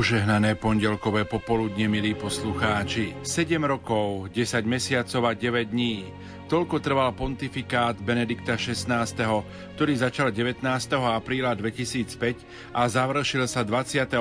Požehnané pondelkové popoludne, milí poslucháči. 7 rokov, 10 mesiacov a 9 dní. Toľko trval pontifikát Benedikta XVI, ktorý začal 19. apríla 2005 a završil sa 28.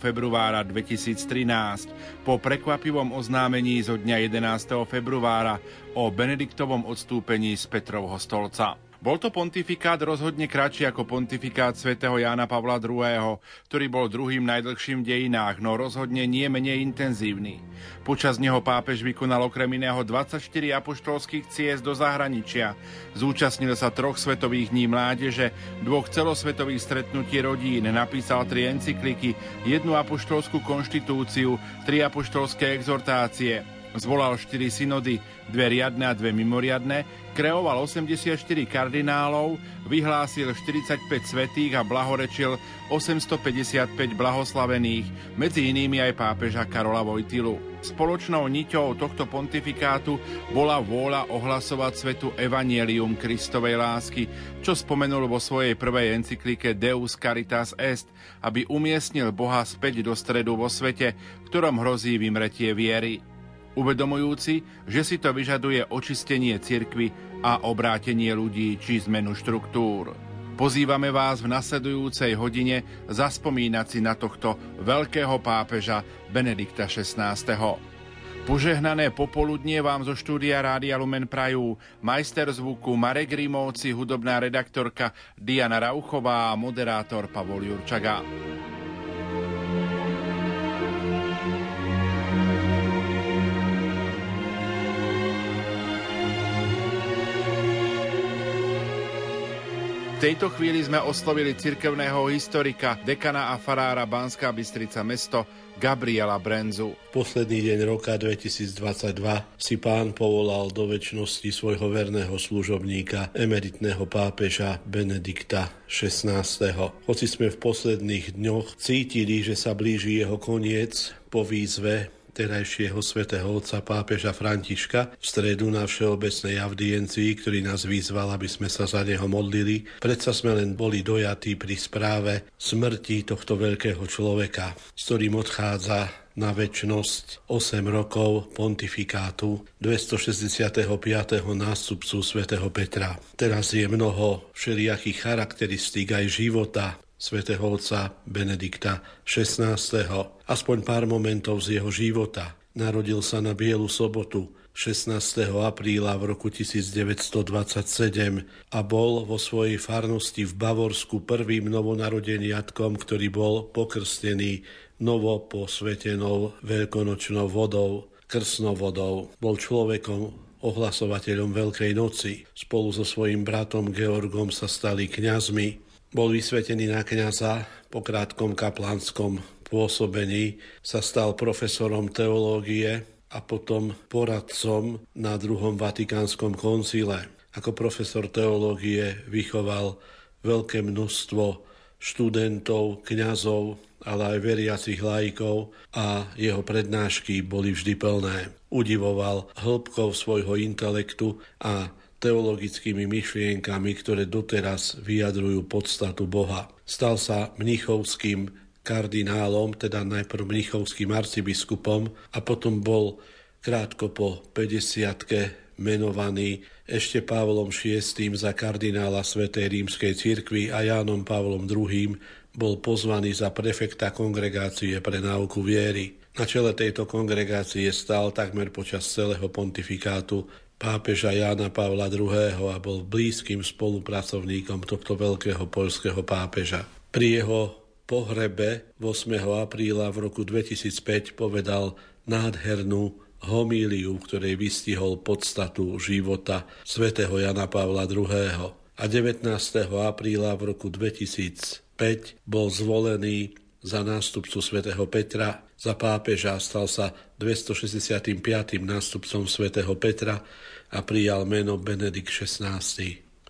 februára 2013 po prekvapivom oznámení zo dňa 11. februára o Benediktovom odstúpení z Petrovho stolca. Bol to pontifikát rozhodne kratší ako pontifikát svätého Jána Pavla II., ktorý bol druhým najdlhším v dejinách, no rozhodne nie menej intenzívny. Počas neho pápež vykonal okrem iného 24 apoštolských ciest do zahraničia. Zúčastnil sa troch svetových dní mládeže, dvoch celosvetových stretnutí rodín, napísal tri encykliky, jednu apoštolskú konštitúciu, tri apoštolské exhortácie, Zvolal štyri synody, dve riadne a dve mimoriadne, kreoval 84 kardinálov, vyhlásil 45 svetých a blahorečil 855 blahoslavených, medzi inými aj pápeža Karola Vojtilu. Spoločnou niťou tohto pontifikátu bola vôľa ohlasovať svetu Evangelium Kristovej lásky, čo spomenul vo svojej prvej encyklike Deus Caritas Est, aby umiestnil Boha späť do stredu vo svete, ktorom hrozí vymretie viery uvedomujúci, že si to vyžaduje očistenie cirkvy a obrátenie ľudí či zmenu štruktúr. Pozývame vás v nasledujúcej hodine zaspomínať si na tohto veľkého pápeža Benedikta XVI. Požehnané popoludnie vám zo štúdia Rádia Lumen Prajú majster zvuku Marek Rimovci, hudobná redaktorka Diana Rauchová a moderátor Pavol Jurčaga. Tejto chvíli sme oslovili cirkevného historika, dekana a farára Banská Bystrica mesto Gabriela Brenzu. Posledný deň roka 2022 si pán povolal do väčšnosti svojho verného služobníka, emeritného pápeža Benedikta XVI. Hoci sme v posledných dňoch cítili, že sa blíži jeho koniec po výzve terajšieho svätého otca pápeža Františka v stredu na všeobecnej audiencii, ktorý nás vyzval, aby sme sa za neho modlili. Predsa sme len boli dojatí pri správe smrti tohto veľkého človeka, s ktorým odchádza na väčnosť 8 rokov pontifikátu 265. nástupcu svätého Petra. Teraz je mnoho všelijakých charakteristík aj života svätého otca Benedikta XVI. Aspoň pár momentov z jeho života. Narodil sa na Bielu sobotu 16. apríla v roku 1927 a bol vo svojej farnosti v Bavorsku prvým novonarodeniatkom, ktorý bol pokrstený novo posvetenou veľkonočnou vodou, krsnou vodou. Bol človekom ohlasovateľom Veľkej noci. Spolu so svojím bratom Georgom sa stali kňazmi bol vysvetený na kniaza, po krátkom kaplánskom pôsobení sa stal profesorom teológie a potom poradcom na druhom Vatikánskom koncile. Ako profesor teológie vychoval veľké množstvo študentov, kňazov, ale aj veriacich laikov a jeho prednášky boli vždy plné. Udivoval hĺbkou svojho intelektu a teologickými myšlienkami, ktoré doteraz vyjadrujú podstatu Boha. Stal sa mnichovským kardinálom, teda najprv mnichovským arcibiskupom a potom bol krátko po 50 menovaný ešte Pavlom VI za kardinála Svetej rímskej cirkvi a Jánom Pavlom II bol pozvaný za prefekta kongregácie pre náuku viery. Na čele tejto kongregácie stal takmer počas celého pontifikátu pápeža Jána Pavla II. a bol blízkym spolupracovníkom tohto veľkého poľského pápeža. Pri jeho pohrebe 8. apríla v roku 2005 povedal nádhernú homíliu, ktorej vystihol podstatu života svätého Jana Pavla II. A 19. apríla v roku 2005 bol zvolený za nástupcu svätého Petra, za pápeža stal sa 265. nástupcom svätého Petra a prijal meno Benedikt XVI.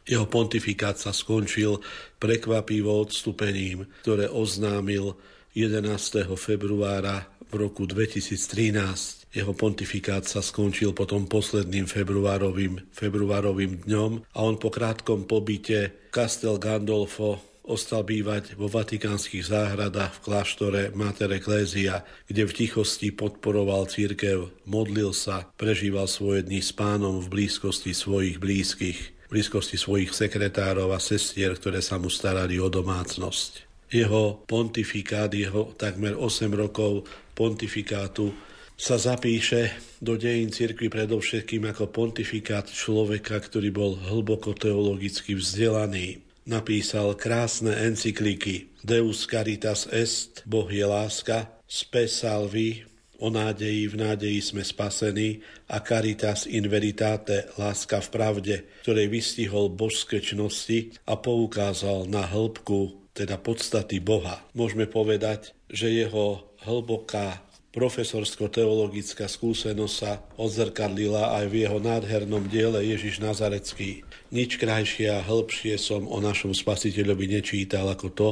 Jeho pontifikát sa skončil prekvapivo odstupením, ktoré oznámil 11. februára v roku 2013. Jeho pontifikát sa skončil potom posledným februárovým, februárovým dňom a on po krátkom pobyte Castel Gandolfo ostal bývať vo vatikánskych záhradách v kláštore Mater Ecclesia, kde v tichosti podporoval církev, modlil sa, prežíval svoje dni s pánom v blízkosti svojich blízkych, v blízkosti svojich sekretárov a sestier, ktoré sa mu starali o domácnosť. Jeho pontifikát, jeho takmer 8 rokov pontifikátu sa zapíše do dejín cirkvi predovšetkým ako pontifikát človeka, ktorý bol hlboko teologicky vzdelaný, napísal krásne encykliky Deus Caritas Est, Boh je láska, Spe Salvi, o nádeji, v nádeji sme spasení a Caritas in veritate, láska v pravde, ktorej vystihol božské čnosti a poukázal na hĺbku, teda podstaty Boha. Môžeme povedať, že jeho hlboká profesorsko-teologická skúsenosť sa odzrkadlila aj v jeho nádhernom diele Ježiš Nazarecký. Nič krajšie a hĺbšie som o našom spasiteľovi nečítal ako to,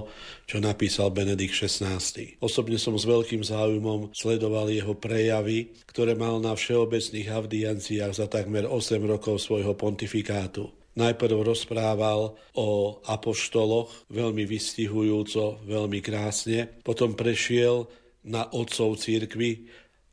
čo napísal Benedikt XVI. Osobne som s veľkým záujmom sledoval jeho prejavy, ktoré mal na všeobecných audianciách za takmer 8 rokov svojho pontifikátu. Najprv rozprával o apoštoloch, veľmi vystihujúco, veľmi krásne, potom prešiel na otcov církvy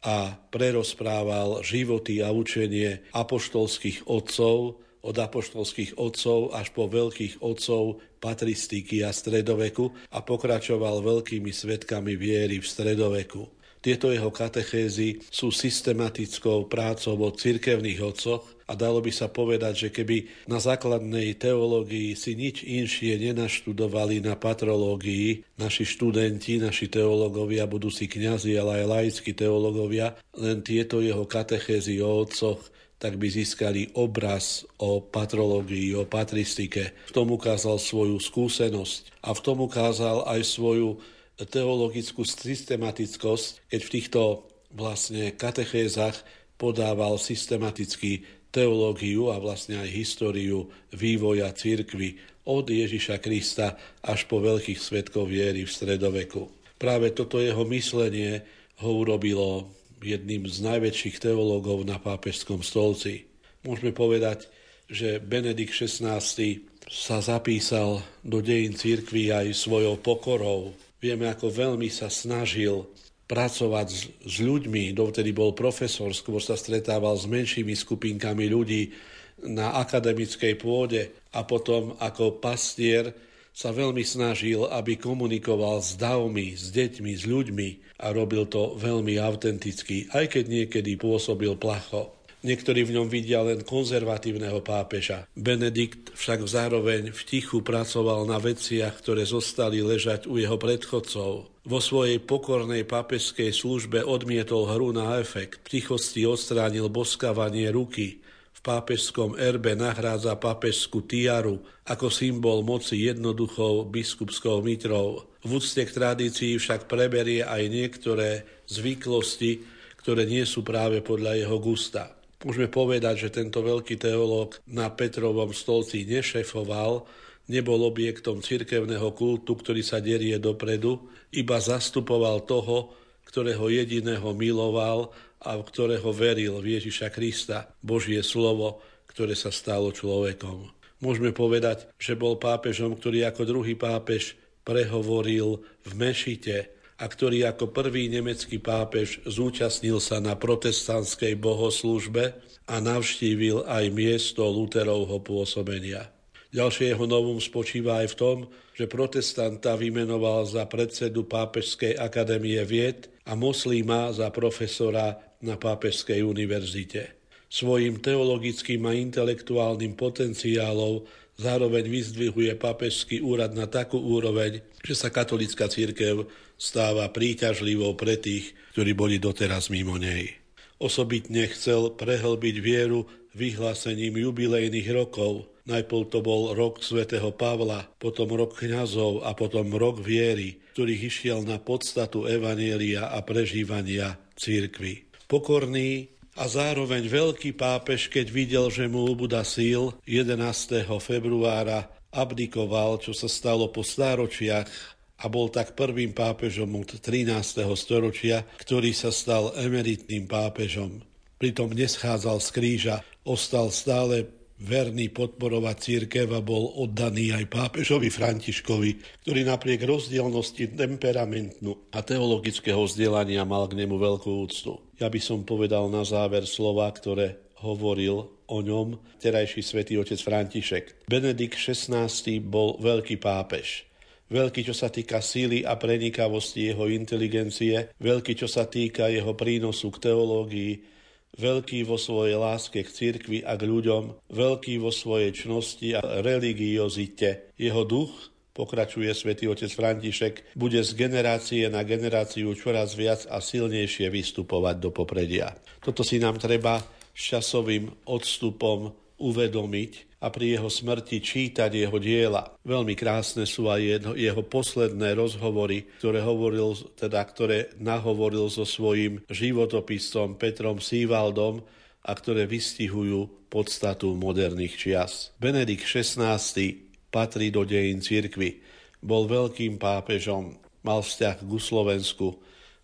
a prerozprával životy a učenie apoštolských otcov, od apoštolských otcov až po veľkých otcov patristiky a stredoveku a pokračoval veľkými svetkami viery v stredoveku. Tieto jeho katechézy sú systematickou prácou o cirkevných otcoch a dalo by sa povedať, že keby na základnej teológii si nič inšie nenaštudovali na patrológii naši študenti, naši teológovia, budúci kňazi, ale aj laickí teológovia, len tieto jeho katechézy o otcoch tak by získali obraz o patrológii, o patristike. V tom ukázal svoju skúsenosť a v tom ukázal aj svoju teologickú systematickosť, keď v týchto vlastne katechézach podával systematicky teológiu a vlastne aj históriu vývoja církvy od Ježiša Krista až po veľkých svetkov viery v stredoveku. Práve toto jeho myslenie ho urobilo jedným z najväčších teológov na pápežskom stolci. Môžeme povedať, že Benedikt XVI sa zapísal do dejín církvy aj svojou pokorou. Vieme, ako veľmi sa snažil pracovať s, s ľuďmi, dovtedy bol profesor, skôr sa stretával s menšími skupinkami ľudí na akademickej pôde a potom ako pastier sa veľmi snažil, aby komunikoval s davmi, s deťmi, s ľuďmi a robil to veľmi autenticky, aj keď niekedy pôsobil placho. Niektorí v ňom vidia len konzervatívneho pápeža. Benedikt však zároveň v tichu pracoval na veciach, ktoré zostali ležať u jeho predchodcov. Vo svojej pokornej pápežskej službe odmietol hru na efekt. V tichosti odstránil boskávanie ruky. V pápežskom erbe nahrádza pápežskú tiaru ako symbol moci jednoduchou biskupskou mitrou. V úcte k tradícii však preberie aj niektoré zvyklosti, ktoré nie sú práve podľa jeho gusta. Môžeme povedať, že tento veľký teológ na Petrovom stolci nešefoval, nebol objektom cirkevného kultu, ktorý sa derie dopredu, iba zastupoval toho, ktorého jediného miloval a v ktorého veril v Ježiša Krista, Božie slovo, ktoré sa stalo človekom. Môžeme povedať, že bol pápežom, ktorý ako druhý pápež prehovoril v Mešite, a ktorý ako prvý nemecký pápež zúčastnil sa na protestantskej bohoslúžbe a navštívil aj miesto Luterovho pôsobenia. Ďalšie jeho novum spočíva aj v tom, že protestanta vymenoval za predsedu Pápežskej akadémie vied a moslíma za profesora na Pápežskej univerzite. Svojim teologickým a intelektuálnym potenciálom zároveň vyzdvihuje pápežský úrad na takú úroveň, že sa katolická církev stáva príťažlivou pre tých, ktorí boli doteraz mimo nej. Osobitne chcel prehlbiť vieru vyhlásením jubilejných rokov. Najprv to bol rok svätého Pavla, potom rok kňazov a potom rok viery, ktorý išiel na podstatu evanielia a prežívania církvy. Pokorný a zároveň veľký pápež, keď videl, že mu ubúda síl, 11. februára abdikoval, čo sa stalo po stáročiach a bol tak prvým pápežom od 13. storočia, ktorý sa stal emeritným pápežom. Pritom neschádzal z kríža, ostal stále verný podporovať církev a bol oddaný aj pápežovi Františkovi, ktorý napriek rozdielnosti temperamentu a teologického vzdelania mal k nemu veľkú úctu. Ja by som povedal na záver slova, ktoré hovoril o ňom terajší svätý otec František. Benedikt XVI bol veľký pápež. Veľký, čo sa týka síly a prenikavosti jeho inteligencie, veľký, čo sa týka jeho prínosu k teológii, veľký vo svojej láske k cirkvi a k ľuďom, veľký vo svojej čnosti a religiozite. Jeho duch, pokračuje svätý otec František, bude z generácie na generáciu čoraz viac a silnejšie vystupovať do popredia. Toto si nám treba s časovým odstupom uvedomiť a pri jeho smrti čítať jeho diela. Veľmi krásne sú aj jeho, jeho posledné rozhovory, ktoré, hovoril, teda, ktoré nahovoril so svojím životopisom Petrom Sívaldom a ktoré vystihujú podstatu moderných čias. Benedikt XVI patrí do dejín cirkvy. Bol veľkým pápežom, mal vzťah k Slovensku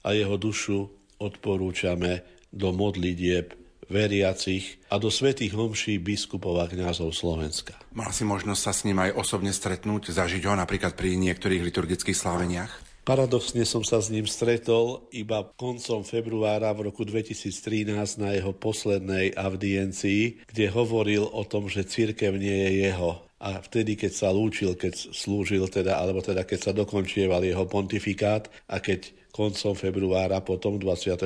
a jeho dušu odporúčame do modlitieb veriacich a do svetých homší biskupov a kňazov Slovenska. Mal si možnosť sa s ním aj osobne stretnúť, zažiť ho napríklad pri niektorých liturgických sláveniach? Paradoxne som sa s ním stretol iba koncom februára v roku 2013 na jeho poslednej audiencii, kde hovoril o tom, že církev nie je jeho. A vtedy, keď sa lúčil, keď slúžil, teda, alebo teda keď sa dokončieval jeho pontifikát a keď koncom februára, potom 28.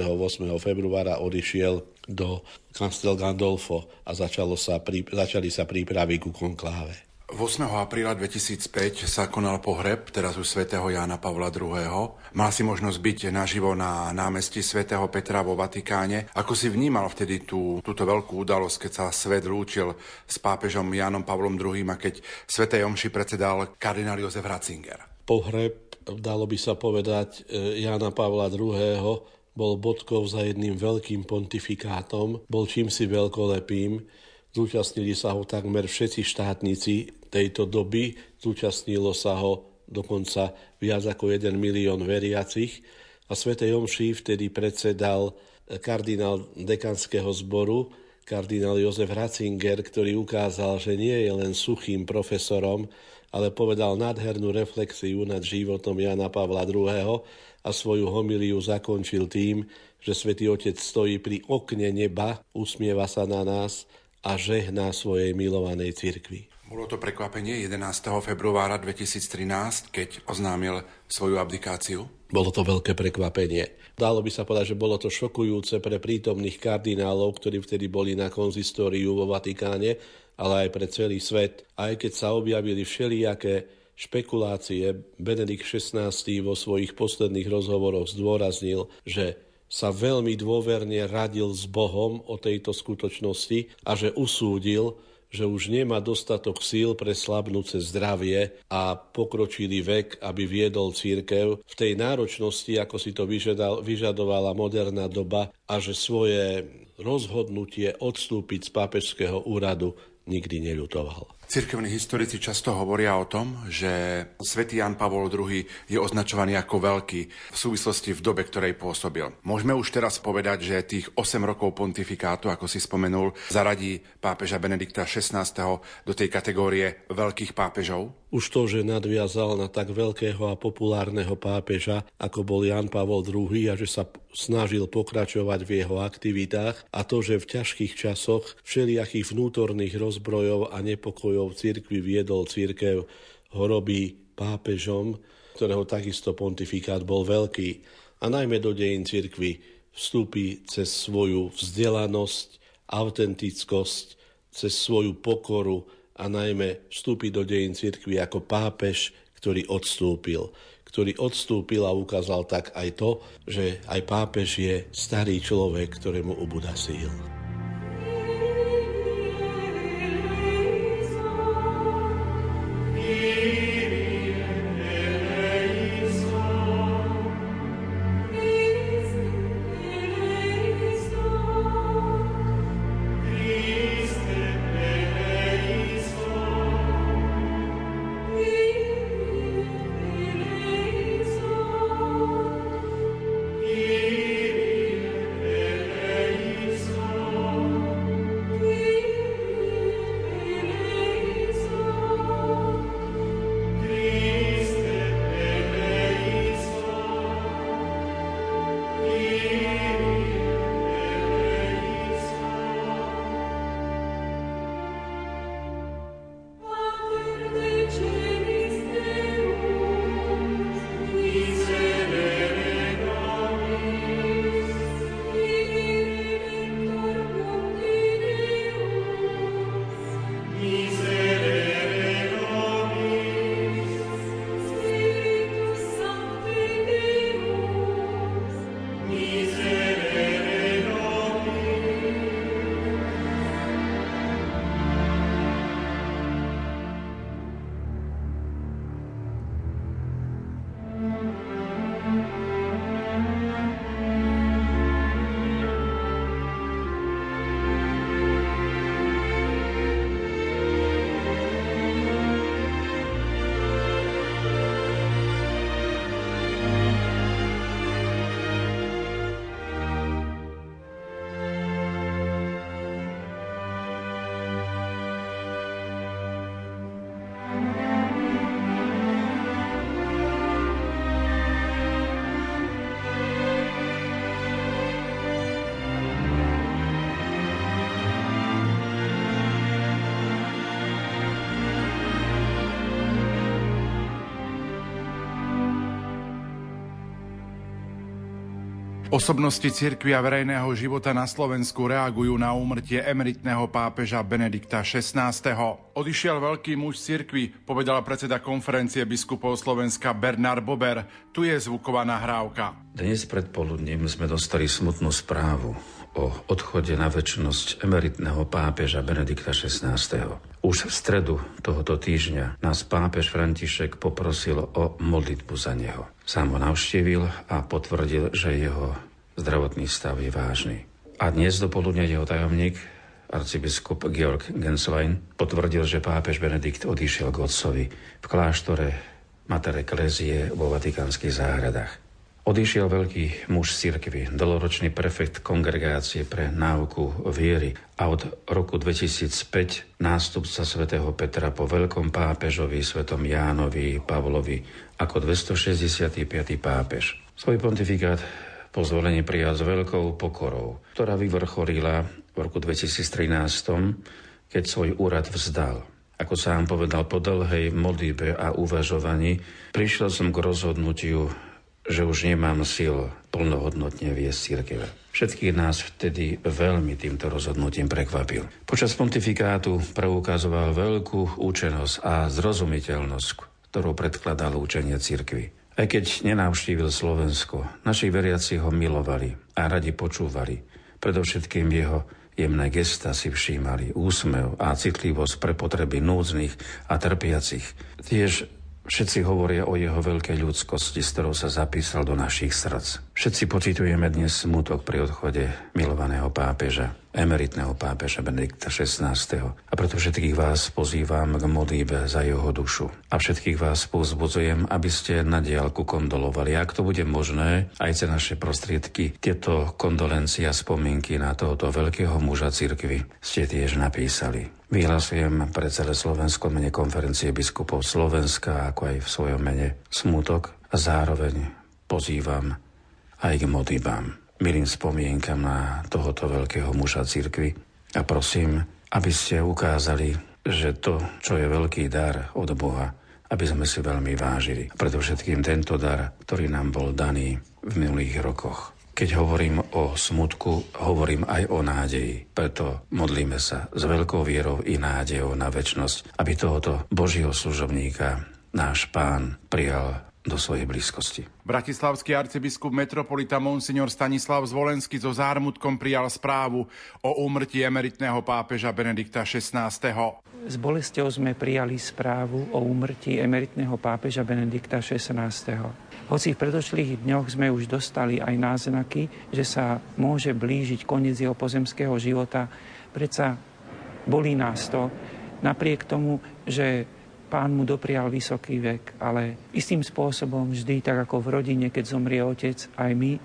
februára odišiel do Castel Gandolfo a začalo sa, začali sa prípravy ku konkláve. 8. apríla 2005 sa konal pohreb, teraz už svätého Jána Pavla II. Mal si možnosť byť naživo na námestí svätého Petra vo Vatikáne. Ako si vnímal vtedy tú, túto veľkú udalosť, keď sa svet lúčil s pápežom Jánom Pavlom II. a keď svätej Omši predsedal kardinál Jozef Ratzinger? Pohreb, dalo by sa povedať, e, Jána Pavla II bol bodkou za jedným veľkým pontifikátom, bol čímsi veľkolepým, zúčastnili sa ho takmer všetci štátnici tejto doby, zúčastnilo sa ho dokonca viac ako 1 milión veriacich. A Sv. Omši vtedy predsedal kardinál dekanského zboru, kardinál Jozef Ratzinger, ktorý ukázal, že nie je len suchým profesorom, ale povedal nádhernú reflexiu nad životom Jana Pavla II a svoju homiliu zakončil tým, že svätý Otec stojí pri okne neba, usmieva sa na nás a žehná svojej milovanej cirkvi. Bolo to prekvapenie 11. februára 2013, keď oznámil svoju abdikáciu? Bolo to veľké prekvapenie. Dalo by sa povedať, že bolo to šokujúce pre prítomných kardinálov, ktorí vtedy boli na konzistóriu vo Vatikáne, ale aj pre celý svet. Aj keď sa objavili všelijaké špekulácie Benedikt XVI vo svojich posledných rozhovoroch zdôraznil, že sa veľmi dôverne radil s Bohom o tejto skutočnosti a že usúdil, že už nemá dostatok síl pre slabnúce zdravie a pokročilý vek, aby viedol církev v tej náročnosti, ako si to vyžadal, vyžadovala moderná doba a že svoje rozhodnutie odstúpiť z pápežského úradu nikdy neľutoval. Cirkevní historici často hovoria o tom, že svätý Jan Pavol II je označovaný ako veľký v súvislosti v dobe, ktorej pôsobil. Môžeme už teraz povedať, že tých 8 rokov pontifikátu, ako si spomenul, zaradí pápeža Benedikta XVI do tej kategórie veľkých pápežov? Už to, že nadviazal na tak veľkého a populárneho pápeža, ako bol Jan Pavol II a že sa snažil pokračovať v jeho aktivitách a to, že v ťažkých časoch všelijakých vnútorných rozbrojov a nepokojov cirkvi viedol církev, ho robí pápežom, ktorého takisto pontifikát bol veľký. A najmä do dejín cirkvi vstúpi cez svoju vzdelanosť, autentickosť, cez svoju pokoru a najmä vstúpi do dejín cirkvi ako pápež, ktorý odstúpil ktorý odstúpil a ukázal tak aj to, že aj pápež je starý človek, ktorému ubúda síl. Osobnosti cirkvi a verejného života na Slovensku reagujú na úmrtie emeritného pápeža Benedikta XVI. Odišiel veľký muž cirkvi, povedala predseda konferencie biskupov Slovenska Bernard Bober. Tu je zvuková nahrávka. Dnes predpoludním sme dostali smutnú správu o odchode na väčšnosť emeritného pápeža Benedikta XVI. Už v stredu tohoto týždňa nás pápež František poprosil o modlitbu za neho. Sám ho navštívil a potvrdil, že jeho zdravotný stav je vážny. A dnes do poludnia jeho tajomník, arcibiskup Georg Genswein, potvrdil, že pápež Benedikt odišiel k otcovi v kláštore Mater Ecclesiae vo vatikánskych záhradách. Odišiel veľký muž cirkvi, dlhoročný prefekt kongregácie pre náuku viery a od roku 2005 nástupca svätého Petra po veľkom pápežovi svetom Jánovi Pavlovi ako 265. pápež. Svoj pontifikát po zvolení prijal s veľkou pokorou, ktorá vyvrcholila v roku 2013, keď svoj úrad vzdal. Ako sám povedal, po dlhej modlitbe a uvažovaní prišiel som k rozhodnutiu, že už nemám sil plnohodnotne viesť církev. Všetkých nás vtedy veľmi týmto rozhodnutím prekvapil. Počas pontifikátu preukazoval veľkú účenosť a zrozumiteľnosť, ktorú predkladal učenie církvy. Aj keď nenavštívil Slovensko, naši veriaci ho milovali a radi počúvali. Predovšetkým jeho jemné gesta si všímali, úsmev a citlivosť pre potreby núdznych a trpiacich. Tiež Všetci hovoria o jeho veľkej ľudskosti, s ktorou sa zapísal do našich srdc. Všetci pocitujeme dnes smutok pri odchode milovaného pápeža, emeritného pápeža Benedikta XVI. A preto všetkých vás pozývam k modlíbe za jeho dušu. A všetkých vás povzbudzujem, aby ste na diálku kondolovali. Ak to bude možné, aj cez naše prostriedky, tieto kondolencie a spomienky na tohoto veľkého muža cirkvy ste tiež napísali. Vyhlasujem pre celé Slovensko mene konferencie biskupov Slovenska, ako aj v svojom mene smutok a zároveň pozývam aj k modlibám, milým spomienkam na tohoto veľkého muža cirkvy a prosím, aby ste ukázali, že to, čo je veľký dar od Boha, aby sme si veľmi vážili. Predovšetkým tento dar, ktorý nám bol daný v minulých rokoch. Keď hovorím o smutku, hovorím aj o nádeji. Preto modlíme sa s veľkou vierou i nádejou na väčnosť, aby tohoto Božieho služobníka náš pán prijal do svojej blízkosti. Bratislavský arcibiskup metropolita Monsignor Stanislav Zvolenský so zármutkom prijal správu o úmrtí emeritného pápeža Benedikta XVI. S bolestou sme prijali správu o úmrtí emeritného pápeža Benedikta XVI. Hoci v predošlých dňoch sme už dostali aj náznaky, že sa môže blížiť koniec jeho pozemského života, predsa bolí nás to, napriek tomu, že pán mu doprial vysoký vek, ale istým spôsobom vždy, tak ako v rodine, keď zomrie otec, aj my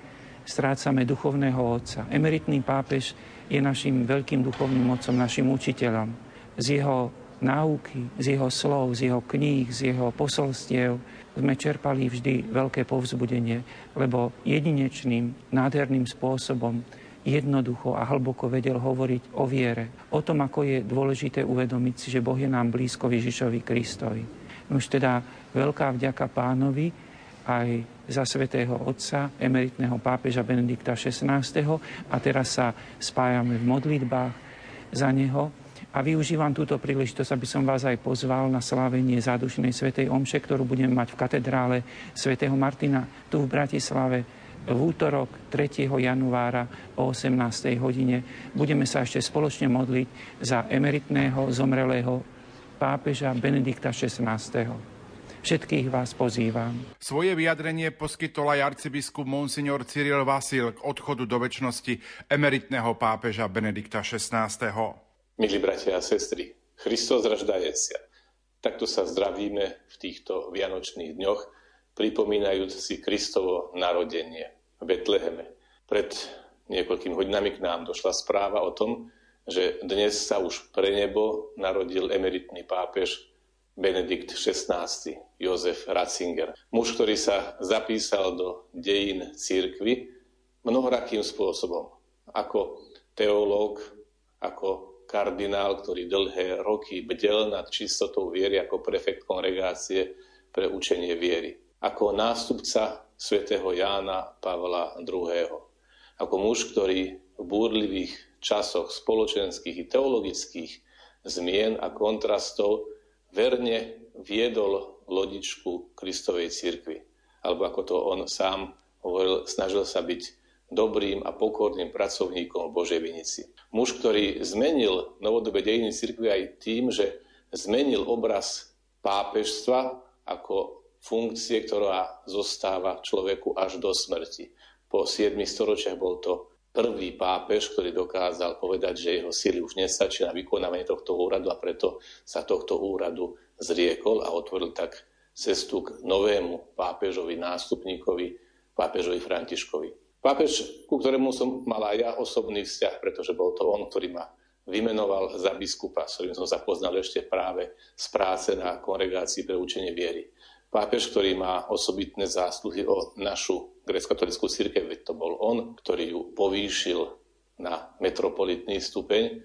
strácame duchovného otca. Emeritný pápež je našim veľkým duchovným otcom, našim učiteľom. Z jeho náuky, z jeho slov, z jeho kníh, z jeho posolstiev, sme čerpali vždy veľké povzbudenie, lebo jedinečným, nádherným spôsobom jednoducho a hlboko vedel hovoriť o viere, o tom, ako je dôležité uvedomiť si, že Boh je nám blízko Ježišovi Kristovi. Už teda veľká vďaka pánovi aj za svätého Otca, emeritného pápeža Benedikta XVI. A teraz sa spájame v modlitbách za neho a využívam túto príležitosť, aby som vás aj pozval na slávenie zádušnej svätej Omše, ktorú budeme mať v katedrále svätého Martina tu v Bratislave v útorok 3. januára o 18. hodine. Budeme sa ešte spoločne modliť za emeritného zomrelého pápeža Benedikta XVI. Všetkých vás pozývam. Svoje vyjadrenie poskytol aj arcibiskup Monsignor Cyril Vasil k odchodu do väčšnosti emeritného pápeža Benedikta XVI. Milí bratia a sestry, Christos raždajúcia. Takto sa zdravíme v týchto vianočných dňoch, pripomínajúc si Kristovo narodenie v Betleheme. Pred niekoľkými hodinami k nám došla správa o tom, že dnes sa už pre nebo narodil emeritný pápež Benedikt XVI, Jozef Ratzinger. Muž, ktorý sa zapísal do dejín církvy mnohorakým spôsobom. Ako teológ, ako kardinál, ktorý dlhé roky bdel nad čistotou viery ako prefekt kongregácie pre učenie viery. Ako nástupca svätého Jána Pavla II. ako muž, ktorý v búrlivých časoch spoločenských i teologických zmien a kontrastov verne viedol lodičku Kristovej cirkvi. Alebo ako to on sám hovoril, snažil sa byť dobrým a pokorným pracovníkom v Božej vinici. Muž, ktorý zmenil novodobé dejiny cirkvi aj tým, že zmenil obraz pápežstva ako funkcie, ktorá zostáva človeku až do smrti. Po 7 storočiach bol to prvý pápež, ktorý dokázal povedať, že jeho síly už nestačí na vykonávanie tohto úradu a preto sa tohto úradu zriekol a otvoril tak cestu k novému pápežovi, nástupníkovi, pápežovi Františkovi. Pápež, ku ktorému som mal aj ja osobný vzťah, pretože bol to on, ktorý ma vymenoval za biskupa, s ktorým som sa poznal ešte práve z práce na kongregácii pre učenie viery. Pápež, ktorý má osobitné zásluhy o našu grecko-katolickú církev, veď to bol on, ktorý ju povýšil na metropolitný stupeň,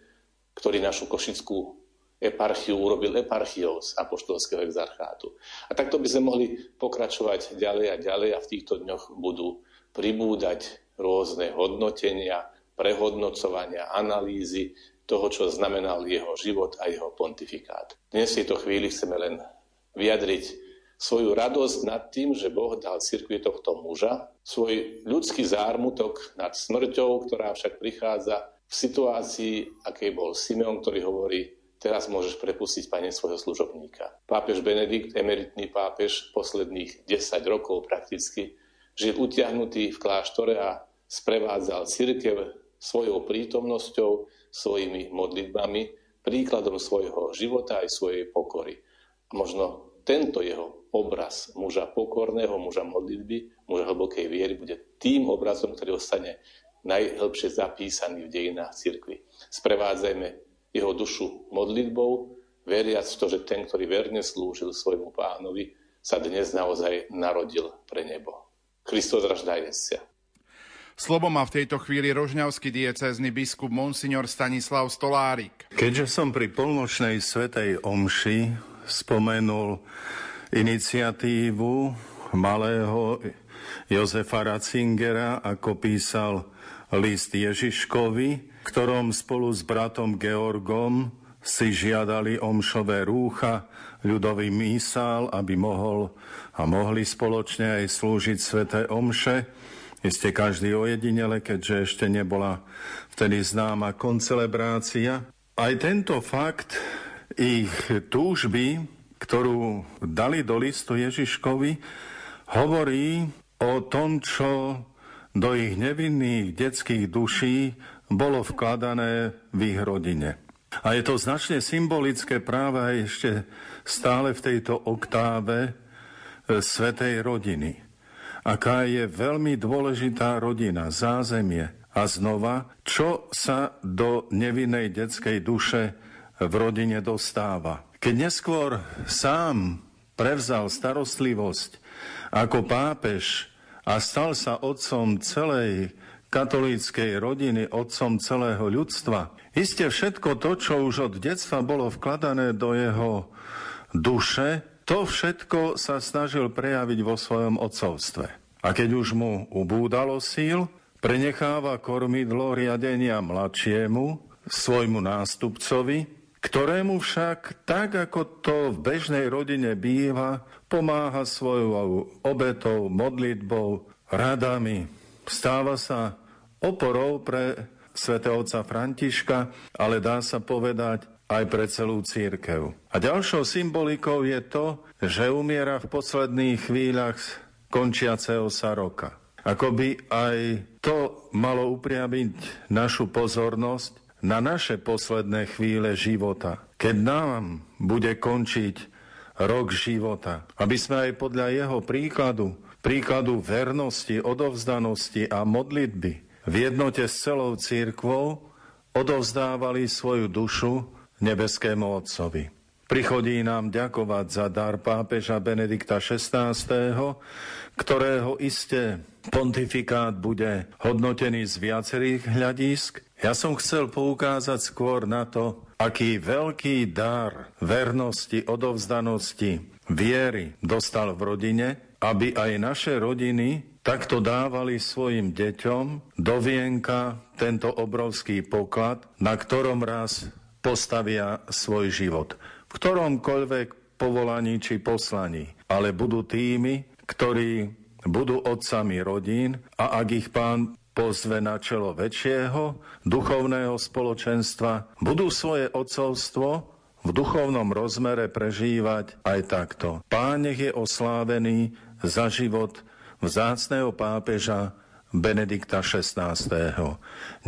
ktorý našu košickú eparchiu urobil eparchiou z apoštolského exarchátu. A takto by sme mohli pokračovať ďalej a ďalej a v týchto dňoch budú pribúdať rôzne hodnotenia, prehodnocovania, analýzy toho, čo znamenal jeho život a jeho pontifikát. Dnes v tejto chvíli chceme len vyjadriť svoju radosť nad tým, že Boh dal cirkvi tohto muža, svoj ľudský zármutok nad smrťou, ktorá však prichádza v situácii, akej bol Simeon, ktorý hovorí, teraz môžeš prepustiť, pane, svojho služobníka. Pápež Benedikt, emeritný pápež, posledných 10 rokov prakticky, žil utiahnutý v kláštore a sprevádzal cirkev svojou prítomnosťou, svojimi modlitbami, príkladom svojho života aj svojej pokory. Možno tento jeho obraz muža pokorného, muža modlitby, muža hlbokej viery bude tým obrazom, ktorý ostane najhlbšie zapísaný v dejinách cirkvi. Sprevádzajme jeho dušu modlitbou, veriac v to, že ten, ktorý verne slúžil svojmu pánovi, sa dnes naozaj narodil pre nebo. Sa. Slovo má v tejto chvíli rožňavský diecézny biskup Monsignor Stanislav Stolárik. Keďže som pri polnočnej svetej omši spomenul iniciatívu malého Jozefa Ratzingera, ako písal list Ježiškovi, ktorom spolu s bratom Georgom si žiadali omšové rúcha, ľudový mísal, aby mohol a mohli spoločne aj slúžiť sveté omše. Ste každý ojedinele, keďže ešte nebola vtedy známa koncelebrácia. Aj tento fakt ich túžby ktorú dali do listu Ježiškovi, hovorí o tom, čo do ich nevinných detských duší bolo vkladané v ich rodine. A je to značne symbolické práve aj ešte stále v tejto oktáve e, svetej rodiny. Aká je veľmi dôležitá rodina, zázemie. A znova, čo sa do nevinnej detskej duše v rodine dostáva. Keď neskôr sám prevzal starostlivosť ako pápež a stal sa otcom celej katolíckej rodiny, otcom celého ľudstva, iste všetko to, čo už od detstva bolo vkladané do jeho duše, to všetko sa snažil prejaviť vo svojom otcovstve. A keď už mu ubúdalo síl, prenecháva kormidlo riadenia mladšiemu, svojmu nástupcovi, ktorému však, tak ako to v bežnej rodine býva, pomáha svojou obetou, modlitbou, radami. Stáva sa oporou pre svätého otca Františka, ale dá sa povedať aj pre celú církev. A ďalšou symbolikou je to, že umiera v posledných chvíľach končiaceho sa roka. Ako by aj to malo upriamiť našu pozornosť na naše posledné chvíle života, keď nám bude končiť rok života, aby sme aj podľa jeho príkladu, príkladu vernosti, odovzdanosti a modlitby v jednote s celou církvou odovzdávali svoju dušu nebeskému Otcovi. Prichodí nám ďakovať za dar pápeža Benedikta XVI, ktorého iste pontifikát bude hodnotený z viacerých hľadisk. Ja som chcel poukázať skôr na to, aký veľký dar vernosti, odovzdanosti, viery dostal v rodine aby aj naše rodiny takto dávali svojim deťom do vienka tento obrovský poklad, na ktorom raz postavia svoj život. V ktoromkoľvek povolaní či poslaní. Ale budú tými, ktorí budú otcami rodín a ak ich pán pozve na čelo väčšieho duchovného spoločenstva, budú svoje otcovstvo v duchovnom rozmere prežívať aj takto. Pán nech je oslávený za život vzácného pápeža Benedikta XVI.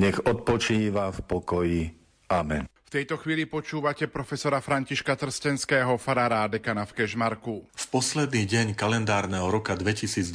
Nech odpočíva v pokoji. Amen. V tejto chvíli počúvate profesora Františka Trstenského, farára dekana v Kežmarku. V posledný deň kalendárneho roka 2022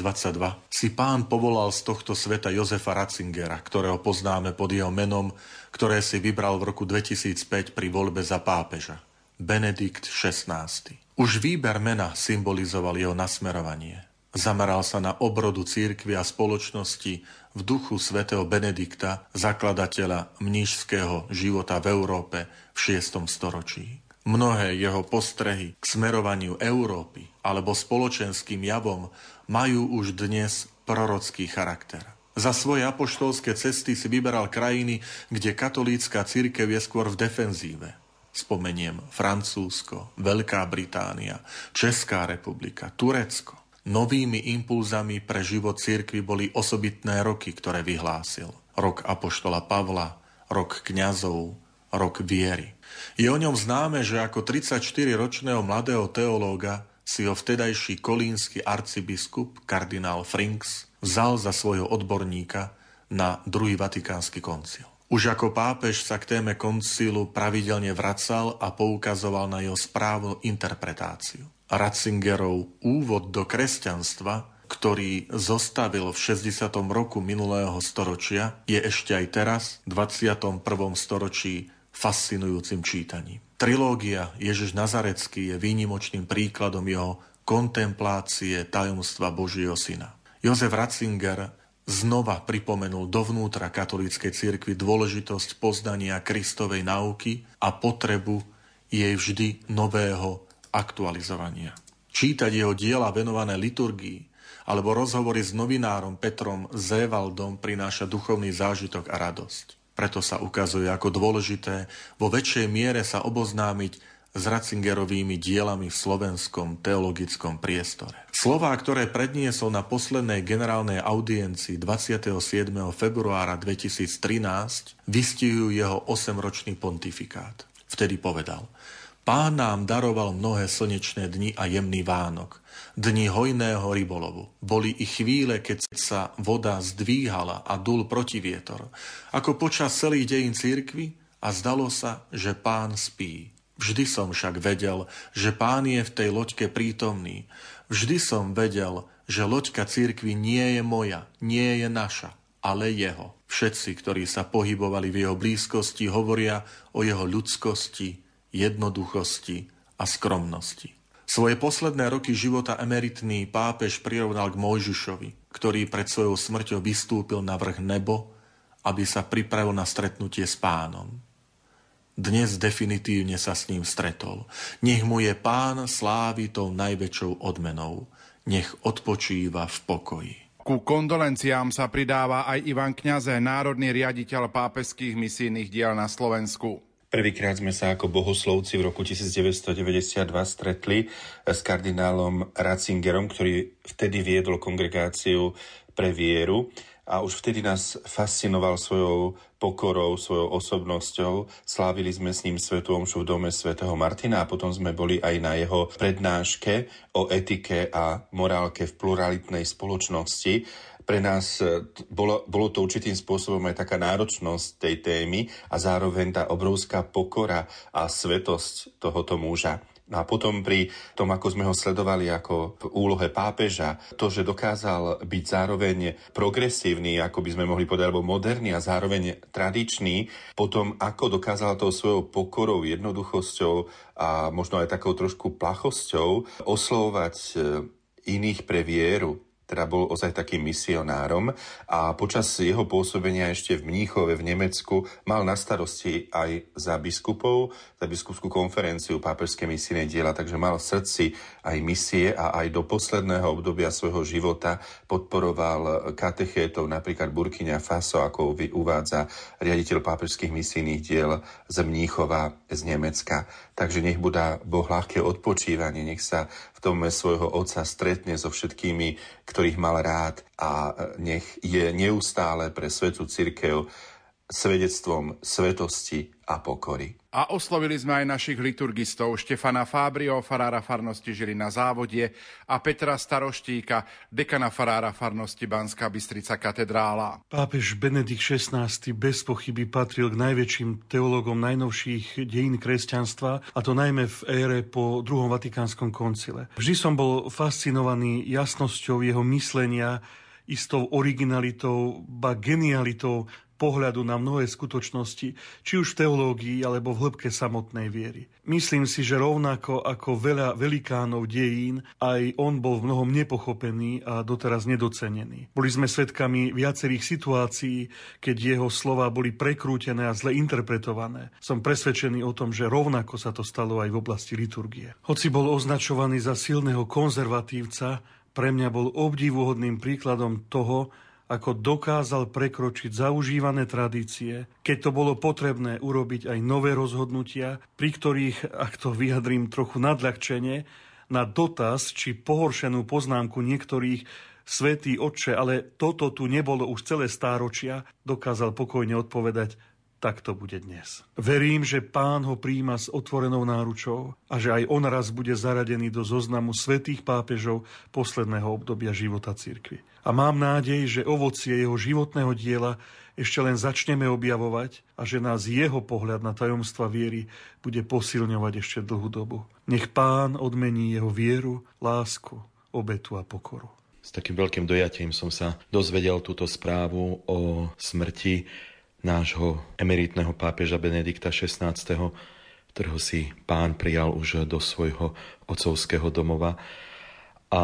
si pán povolal z tohto sveta Jozefa Ratzingera, ktorého poznáme pod jeho menom, ktoré si vybral v roku 2005 pri voľbe za pápeža. Benedikt XVI. Už výber mena symbolizoval jeho nasmerovanie. Zameral sa na obrodu církvy a spoločnosti v duchu svätého Benedikta, zakladateľa mnížského života v Európe v 6. storočí. Mnohé jeho postrehy k smerovaniu Európy alebo spoločenským javom majú už dnes prorocký charakter. Za svoje apoštolské cesty si vyberal krajiny, kde katolícka církev je skôr v defenzíve. Spomeniem Francúzsko, Veľká Británia, Česká republika, Turecko. Novými impulzami pre život cirkvi boli osobitné roky, ktoré vyhlásil. Rok Apoštola Pavla, rok kňazov, rok viery. Je o ňom známe, že ako 34-ročného mladého teológa si ho vtedajší kolínsky arcibiskup, kardinál Frinks, vzal za svojho odborníka na druhý vatikánsky koncil. Už ako pápež sa k téme koncilu pravidelne vracal a poukazoval na jeho správnu interpretáciu. Ratzingerov úvod do kresťanstva, ktorý zostavil v 60. roku minulého storočia, je ešte aj teraz, v 21. storočí, fascinujúcim čítaním. Trilógia Ježiš Nazarecký je výnimočným príkladom jeho kontemplácie tajomstva Božieho syna. Jozef Ratzinger znova pripomenul dovnútra katolíckej cirkvi dôležitosť poznania Kristovej nauky a potrebu jej vždy nového aktualizovania. Čítať jeho diela venované liturgii alebo rozhovory s novinárom Petrom Zévaldom prináša duchovný zážitok a radosť. Preto sa ukazuje ako dôležité vo väčšej miere sa oboznámiť s Ratzingerovými dielami v slovenskom teologickom priestore. Slová, ktoré predniesol na poslednej generálnej audiencii 27. februára 2013, vystihujú jeho 8-ročný pontifikát. Vtedy povedal – Pán nám daroval mnohé slnečné dni a jemný Vánok, dni hojného rybolovu. Boli i chvíle, keď sa voda zdvíhala a dul protivietor, ako počas celých dejín církvy a zdalo sa, že pán spí. Vždy som však vedel, že pán je v tej loďke prítomný. Vždy som vedel, že loďka církvy nie je moja, nie je naša, ale jeho. Všetci, ktorí sa pohybovali v jeho blízkosti, hovoria o jeho ľudskosti, jednoduchosti a skromnosti. Svoje posledné roky života emeritný pápež prirovnal k Mojžišovi, ktorý pred svojou smrťou vystúpil na vrch nebo, aby sa pripravil na stretnutie s pánom. Dnes definitívne sa s ním stretol. Nech mu je pán slávy tou najväčšou odmenou. Nech odpočíva v pokoji. Ku kondolenciám sa pridáva aj Ivan Kňaze, národný riaditeľ pápeských misijných diel na Slovensku. Prvýkrát sme sa ako bohoslovci v roku 1992 stretli s kardinálom Ratzingerom, ktorý vtedy viedol kongregáciu pre vieru a už vtedy nás fascinoval svojou pokorou, svojou osobnosťou. Slávili sme s ním Svetu Omšu v dome svätého Martina a potom sme boli aj na jeho prednáške o etike a morálke v pluralitnej spoločnosti pre nás e, bolo, bolo to určitým spôsobom aj taká náročnosť tej témy a zároveň tá obrovská pokora a svetosť tohoto muža. No a potom pri tom, ako sme ho sledovali ako v úlohe pápeža, to, že dokázal byť zároveň progresívny, ako by sme mohli povedať, alebo moderný a zároveň tradičný, potom ako dokázal tou svojou pokorou, jednoduchosťou a možno aj takou trošku plachosťou oslovovať e, iných pre vieru, teda bol ozaj takým misionárom a počas jeho pôsobenia ešte v Mníchove v Nemecku mal na starosti aj za biskupov, za biskupskú konferenciu pápežské misijné diela, takže mal v srdci aj misie a aj do posledného obdobia svojho života podporoval katechétov, napríklad Burkina Faso, ako uvádza riaditeľ pápežských misijných diel z Mníchova z Nemecka. Takže nech budá Boh ľahké odpočívanie, nech sa tom svojho otca stretne so všetkými, ktorých mal rád a nech je neustále pre svetu církev svedectvom svetosti a pokory. A oslovili sme aj našich liturgistov Štefana Fábrio, farára farnosti žili na závodie a Petra Staroštíka, dekana farára farnosti Banská Bystrica katedrála. Pápež Benedikt XVI bez pochyby patril k najväčším teológom najnovších dejín kresťanstva, a to najmä v ére po druhom Vatikánskom koncile. Vždy som bol fascinovaný jasnosťou jeho myslenia, istou originalitou, ba genialitou pohľadu na mnohé skutočnosti, či už v teológii alebo v hĺbke samotnej viery. Myslím si, že rovnako ako veľa velikánov dejín, aj on bol v mnohom nepochopený a doteraz nedocenený. Boli sme svedkami viacerých situácií, keď jeho slova boli prekrútené a zle interpretované. Som presvedčený o tom, že rovnako sa to stalo aj v oblasti liturgie. Hoci bol označovaný za silného konzervatívca, pre mňa bol obdivuhodným príkladom toho, ako dokázal prekročiť zaužívané tradície, keď to bolo potrebné urobiť aj nové rozhodnutia, pri ktorých, ak to vyjadrím trochu nadľahčene, na dotaz či pohoršenú poznámku niektorých Svetý Otče, ale toto tu nebolo už celé stáročia, dokázal pokojne odpovedať, tak to bude dnes. Verím, že pán ho príjma s otvorenou náručou a že aj on raz bude zaradený do zoznamu svetých pápežov posledného obdobia života cirkvi. A mám nádej, že ovocie jeho životného diela ešte len začneme objavovať a že nás jeho pohľad na tajomstva viery bude posilňovať ešte dlhú dobu. Nech pán odmení jeho vieru, lásku, obetu a pokoru. S takým veľkým dojatím som sa dozvedel túto správu o smrti nášho emeritného pápeža Benedikta XVI, ktorého si pán prijal už do svojho otcovského domova. A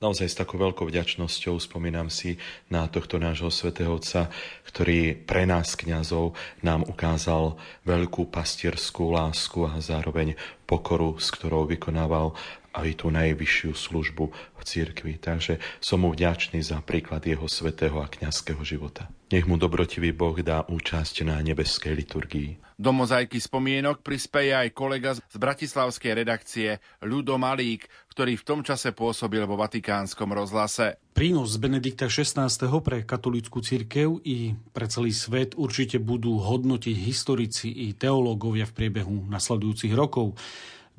naozaj s takou veľkou vďačnosťou spomínam si na tohto nášho svätého Otca, ktorý pre nás, kňazov, nám ukázal veľkú pastierskú lásku a zároveň pokoru, s ktorou vykonával aj tú najvyššiu službu v cirkvi. Takže som mu vďačný za príklad jeho svetého a kňazského života. Nech mu dobrotivý Boh dá účasť na nebeskej liturgii. Do mozaiky spomienok prispieje aj kolega z bratislavskej redakcie Ľudo Malík, ktorý v tom čase pôsobil vo Vatikánskom rozhlase. Prínos Benedikta XVI. pre katolickú cirkev i pre celý svet určite budú hodnotiť historici i teológovia v priebehu nasledujúcich rokov.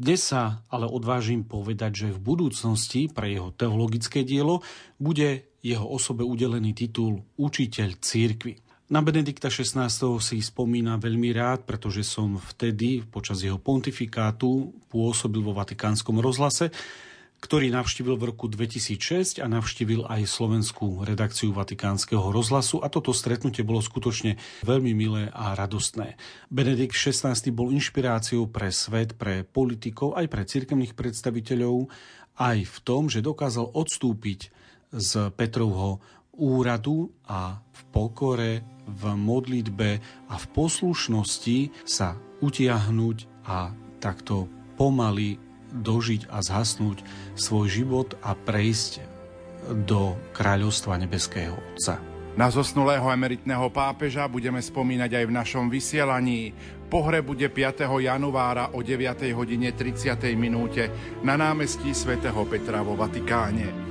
Dnes sa ale odvážim povedať, že v budúcnosti pre jeho teologické dielo bude jeho osobe udelený titul Učiteľ církvy. Na Benedikta XVI. si spomína veľmi rád, pretože som vtedy počas jeho pontifikátu pôsobil vo Vatikánskom rozhlase, ktorý navštívil v roku 2006 a navštívil aj slovenskú redakciu Vatikánskeho rozhlasu a toto stretnutie bolo skutočne veľmi milé a radostné. Benedikt XVI bol inšpiráciou pre svet, pre politikov, aj pre cirkevných predstaviteľov, aj v tom, že dokázal odstúpiť z Petrovho úradu a v pokore, v modlitbe a v poslušnosti sa utiahnuť a takto pomaly dožiť a zhasnúť svoj život a prejsť do kráľovstva nebeského Otca. Na zosnulého emeritného pápeža budeme spomínať aj v našom vysielaní. Pohre bude 5. januára o 9. hodine 30. minúte na námestí svätého Petra vo Vatikáne.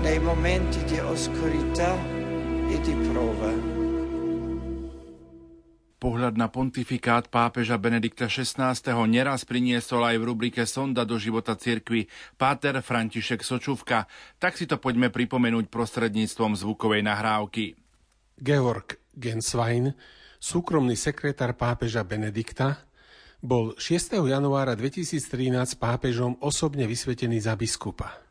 nei momenti di oscurità e di prova. Pohľad na pontifikát pápeža Benedikta XVI. neraz priniesol aj v rubrike Sonda do života cirkvy páter František Sočuvka, tak si to poďme pripomenúť prostredníctvom zvukovej nahrávky. Georg Genswein, súkromný sekretár pápeža Benedikta, bol 6. januára 2013 pápežom osobne vysvetený za biskupa.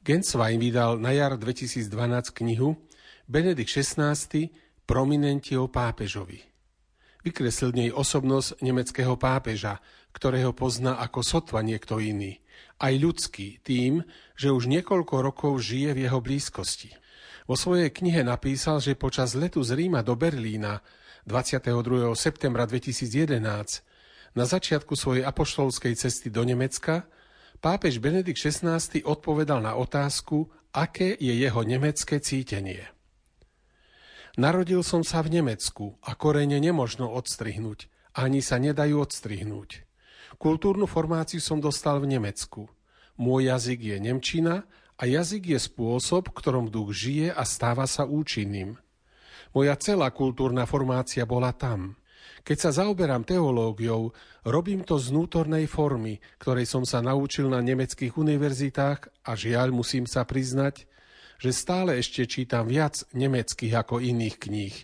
Genswein vydal na jar 2012 knihu Benedikt XVI. Prominenti o pápežovi. Vykreslil nej osobnosť nemeckého pápeža, ktorého pozná ako sotva niekto iný, aj ľudský, tým, že už niekoľko rokov žije v jeho blízkosti. Vo svojej knihe napísal, že počas letu z Ríma do Berlína 22. septembra 2011 na začiatku svojej apoštolskej cesty do Nemecka pápež Benedikt XVI odpovedal na otázku, aké je jeho nemecké cítenie. Narodil som sa v Nemecku a korene nemožno odstrihnúť, ani sa nedajú odstrihnúť. Kultúrnu formáciu som dostal v Nemecku. Môj jazyk je Nemčina a jazyk je spôsob, ktorom duch žije a stáva sa účinným. Moja celá kultúrna formácia bola tam – keď sa zaoberám teológiou, robím to z vnútornej formy, ktorej som sa naučil na nemeckých univerzitách a žiaľ musím sa priznať, že stále ešte čítam viac nemeckých ako iných kníh.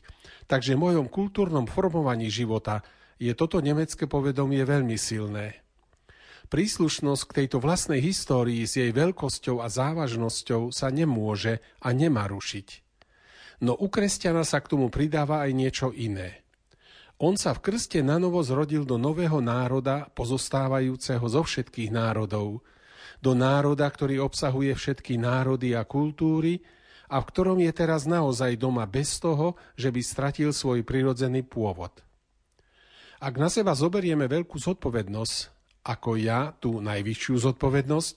Takže v mojom kultúrnom formovaní života je toto nemecké povedomie veľmi silné. Príslušnosť k tejto vlastnej histórii s jej veľkosťou a závažnosťou sa nemôže a nemá rušiť. No u kresťana sa k tomu pridáva aj niečo iné – on sa v krste nanovo zrodil do nového národa, pozostávajúceho zo všetkých národov. Do národa, ktorý obsahuje všetky národy a kultúry a v ktorom je teraz naozaj doma bez toho, že by stratil svoj prirodzený pôvod. Ak na seba zoberieme veľkú zodpovednosť, ako ja tú najvyššiu zodpovednosť,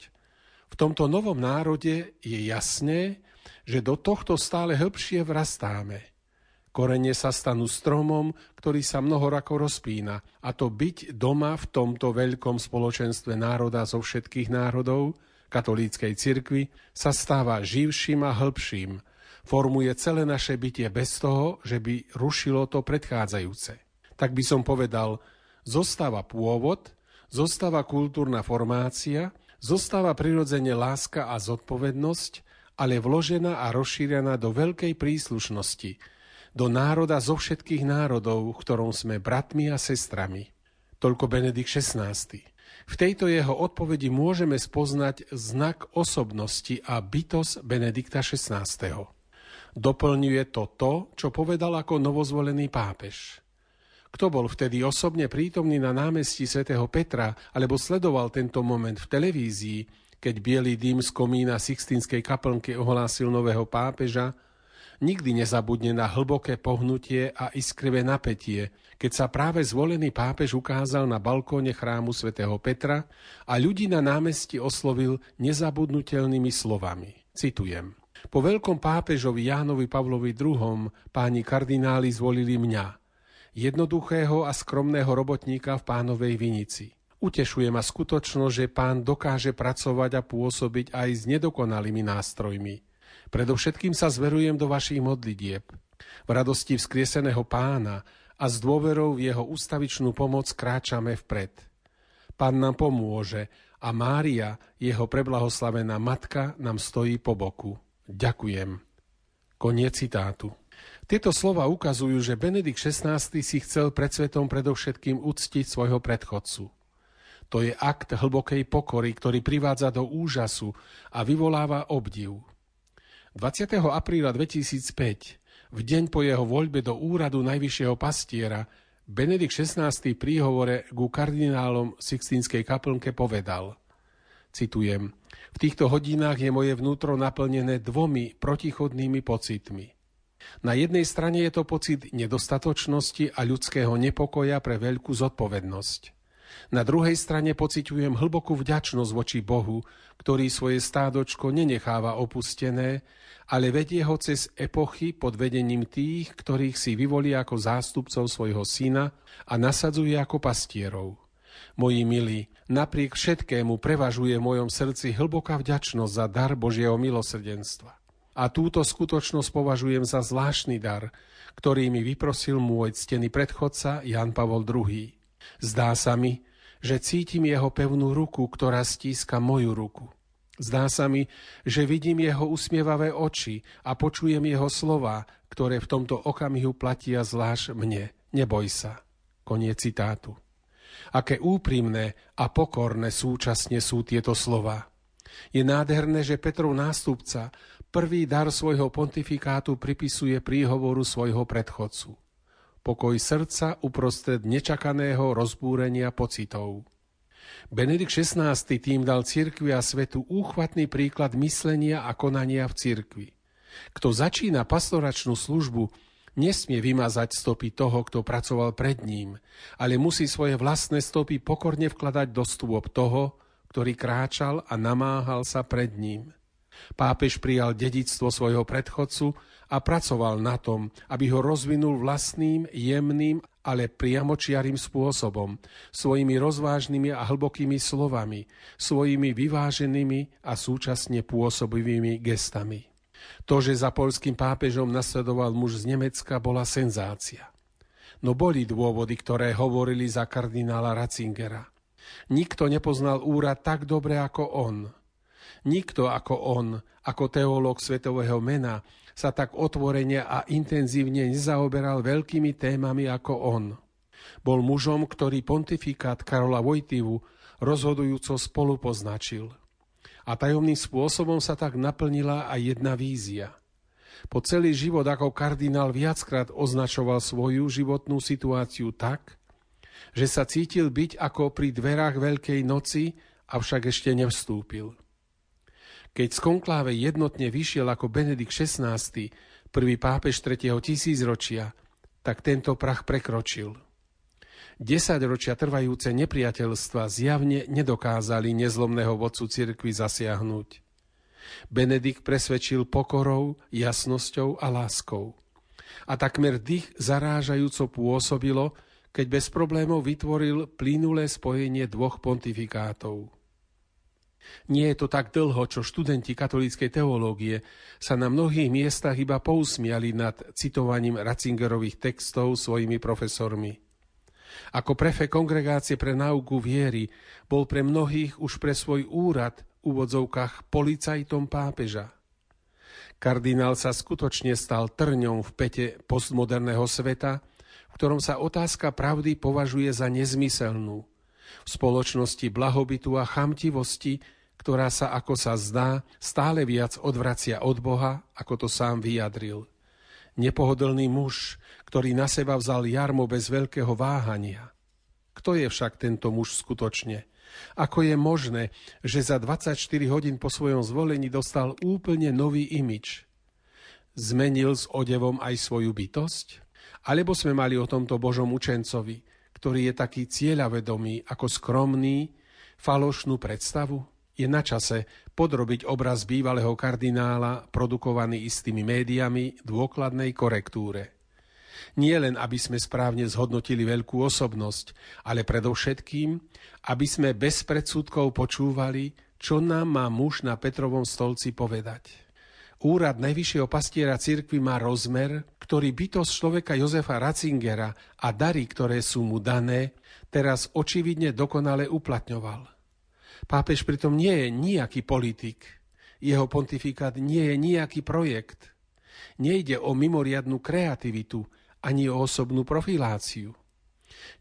v tomto novom národe je jasné, že do tohto stále hĺbšie vrastáme – Korene sa stanú stromom, ktorý sa mnohorako rozpína, a to byť doma v tomto veľkom spoločenstve národa zo všetkých národov, katolíckej cirkvi, sa stáva živším a hĺbším, formuje celé naše bytie bez toho, že by rušilo to predchádzajúce. Tak by som povedal, zostáva pôvod, zostáva kultúrna formácia, zostáva prirodzene láska a zodpovednosť, ale vložená a rozšírená do veľkej príslušnosti, do národa zo všetkých národov, ktorom sme bratmi a sestrami. Toľko Benedikt XVI. V tejto jeho odpovedi môžeme spoznať znak osobnosti a bytos Benedikta XVI. Doplňuje to to, čo povedal ako novozvolený pápež. Kto bol vtedy osobne prítomný na námestí svätého Petra alebo sledoval tento moment v televízii, keď biely dým z komína Sixtinskej kaplnky ohlásil nového pápeža, nikdy nezabudne na hlboké pohnutie a iskrivé napätie, keď sa práve zvolený pápež ukázal na balkóne chrámu svätého Petra a ľudí na námestí oslovil nezabudnutelnými slovami. Citujem. Po veľkom pápežovi Jánovi Pavlovi II. páni kardináli zvolili mňa, jednoduchého a skromného robotníka v pánovej vinici. Utešuje ma skutočnosť, že pán dokáže pracovať a pôsobiť aj s nedokonalými nástrojmi. Predovšetkým sa zverujem do vašich modlitieb. V radosti vzkrieseného pána a s dôverou v jeho ústavičnú pomoc kráčame vpred. Pán nám pomôže a Mária, jeho preblahoslavená matka, nám stojí po boku. Ďakujem. Koniec citátu. Tieto slova ukazujú, že Benedikt XVI si chcel pred svetom predovšetkým uctiť svojho predchodcu. To je akt hlbokej pokory, ktorý privádza do úžasu a vyvoláva obdiv. 20. apríla 2005, v deň po jeho voľbe do úradu najvyššieho pastiera, Benedikt XVI v príhovore ku kardinálom Sixtínskej kaplnke povedal, citujem, v týchto hodinách je moje vnútro naplnené dvomi protichodnými pocitmi. Na jednej strane je to pocit nedostatočnosti a ľudského nepokoja pre veľkú zodpovednosť. Na druhej strane pociťujem hlbokú vďačnosť voči Bohu, ktorý svoje stádočko nenecháva opustené, ale vedie ho cez epochy pod vedením tých, ktorých si vyvolí ako zástupcov svojho syna a nasadzuje ako pastierov. Moji milí, napriek všetkému prevažuje v mojom srdci hlboká vďačnosť za dar Božieho milosrdenstva. A túto skutočnosť považujem za zvláštny dar, ktorý mi vyprosil môj ctený predchodca Jan Pavol II. Zdá sa mi, že cítim jeho pevnú ruku, ktorá stíska moju ruku. Zdá sa mi, že vidím jeho usmievavé oči a počujem jeho slova, ktoré v tomto okamihu platia zvlášť mne. Neboj sa. Koniec citátu. Aké úprimné a pokorné súčasne sú tieto slova. Je nádherné, že Petrov nástupca prvý dar svojho pontifikátu pripisuje príhovoru svojho predchodcu. Pokoj srdca uprostred nečakaného rozbúrenia pocitov. Benedikt XVI tým dal cirkvi a svetu úchvatný príklad myslenia a konania v cirkvi. Kto začína pastoračnú službu, nesmie vymazať stopy toho, kto pracoval pred ním, ale musí svoje vlastné stopy pokorne vkladať do stôp toho, ktorý kráčal a namáhal sa pred ním. Pápež prijal dedictvo svojho predchodcu a pracoval na tom, aby ho rozvinul vlastným, jemným, ale priamočiarým spôsobom, svojimi rozvážnymi a hlbokými slovami, svojimi vyváženými a súčasne pôsobivými gestami. To, že za polským pápežom nasledoval muž z Nemecka, bola senzácia. No boli dôvody, ktoré hovorili za kardinála Ratzingera. Nikto nepoznal úrad tak dobre ako on – Nikto ako on, ako teológ svetového mena, sa tak otvorene a intenzívne nezaoberal veľkými témami ako on. Bol mužom, ktorý pontifikát Karola Vojtivu rozhodujúco spolu poznačil. A tajomným spôsobom sa tak naplnila aj jedna vízia. Po celý život ako kardinál viackrát označoval svoju životnú situáciu tak, že sa cítil byť ako pri dverách Veľkej noci, avšak ešte nevstúpil. Keď z konkláve jednotne vyšiel ako Benedikt XVI, prvý pápež 3. tisícročia, tak tento prach prekročil. Desať ročia trvajúce nepriateľstva zjavne nedokázali nezlomného vodcu cirkvy zasiahnuť. Benedikt presvedčil pokorou, jasnosťou a láskou. A takmer dých zarážajúco pôsobilo, keď bez problémov vytvoril plynulé spojenie dvoch pontifikátov – nie je to tak dlho, čo študenti katolíckej teológie sa na mnohých miestach iba pousmiali nad citovaním Ratzingerových textov svojimi profesormi. Ako prefe kongregácie pre náuku viery bol pre mnohých už pre svoj úrad v úvodzovkách policajtom pápeža. Kardinál sa skutočne stal trňom v pete postmoderného sveta, v ktorom sa otázka pravdy považuje za nezmyselnú. V spoločnosti blahobytu a chamtivosti ktorá sa, ako sa zdá, stále viac odvracia od Boha, ako to sám vyjadril. Nepohodlný muž, ktorý na seba vzal jarmo bez veľkého váhania. Kto je však tento muž skutočne? Ako je možné, že za 24 hodín po svojom zvolení dostal úplne nový imič? Zmenil s odevom aj svoju bytosť? Alebo sme mali o tomto Božom učencovi, ktorý je taký cieľavedomý ako skromný, falošnú predstavu? je na čase podrobiť obraz bývalého kardinála, produkovaný istými médiami, dôkladnej korektúre. Nie len, aby sme správne zhodnotili veľkú osobnosť, ale predovšetkým, aby sme bez predsudkov počúvali, čo nám má muž na Petrovom stolci povedať. Úrad najvyššieho pastiera cirkvi má rozmer, ktorý bytosť človeka Jozefa Ratzingera a dary, ktoré sú mu dané, teraz očividne dokonale uplatňoval – Pápež pritom nie je nejaký politik. Jeho pontifikát nie je nejaký projekt. Nejde o mimoriadnú kreativitu ani o osobnú profiláciu.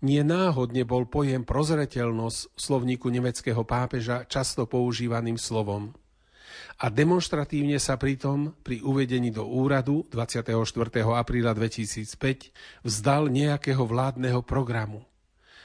Nie náhodne bol pojem prozreteľnosť v slovníku nemeckého pápeža často používaným slovom. A demonstratívne sa pritom pri uvedení do úradu 24. apríla 2005 vzdal nejakého vládneho programu.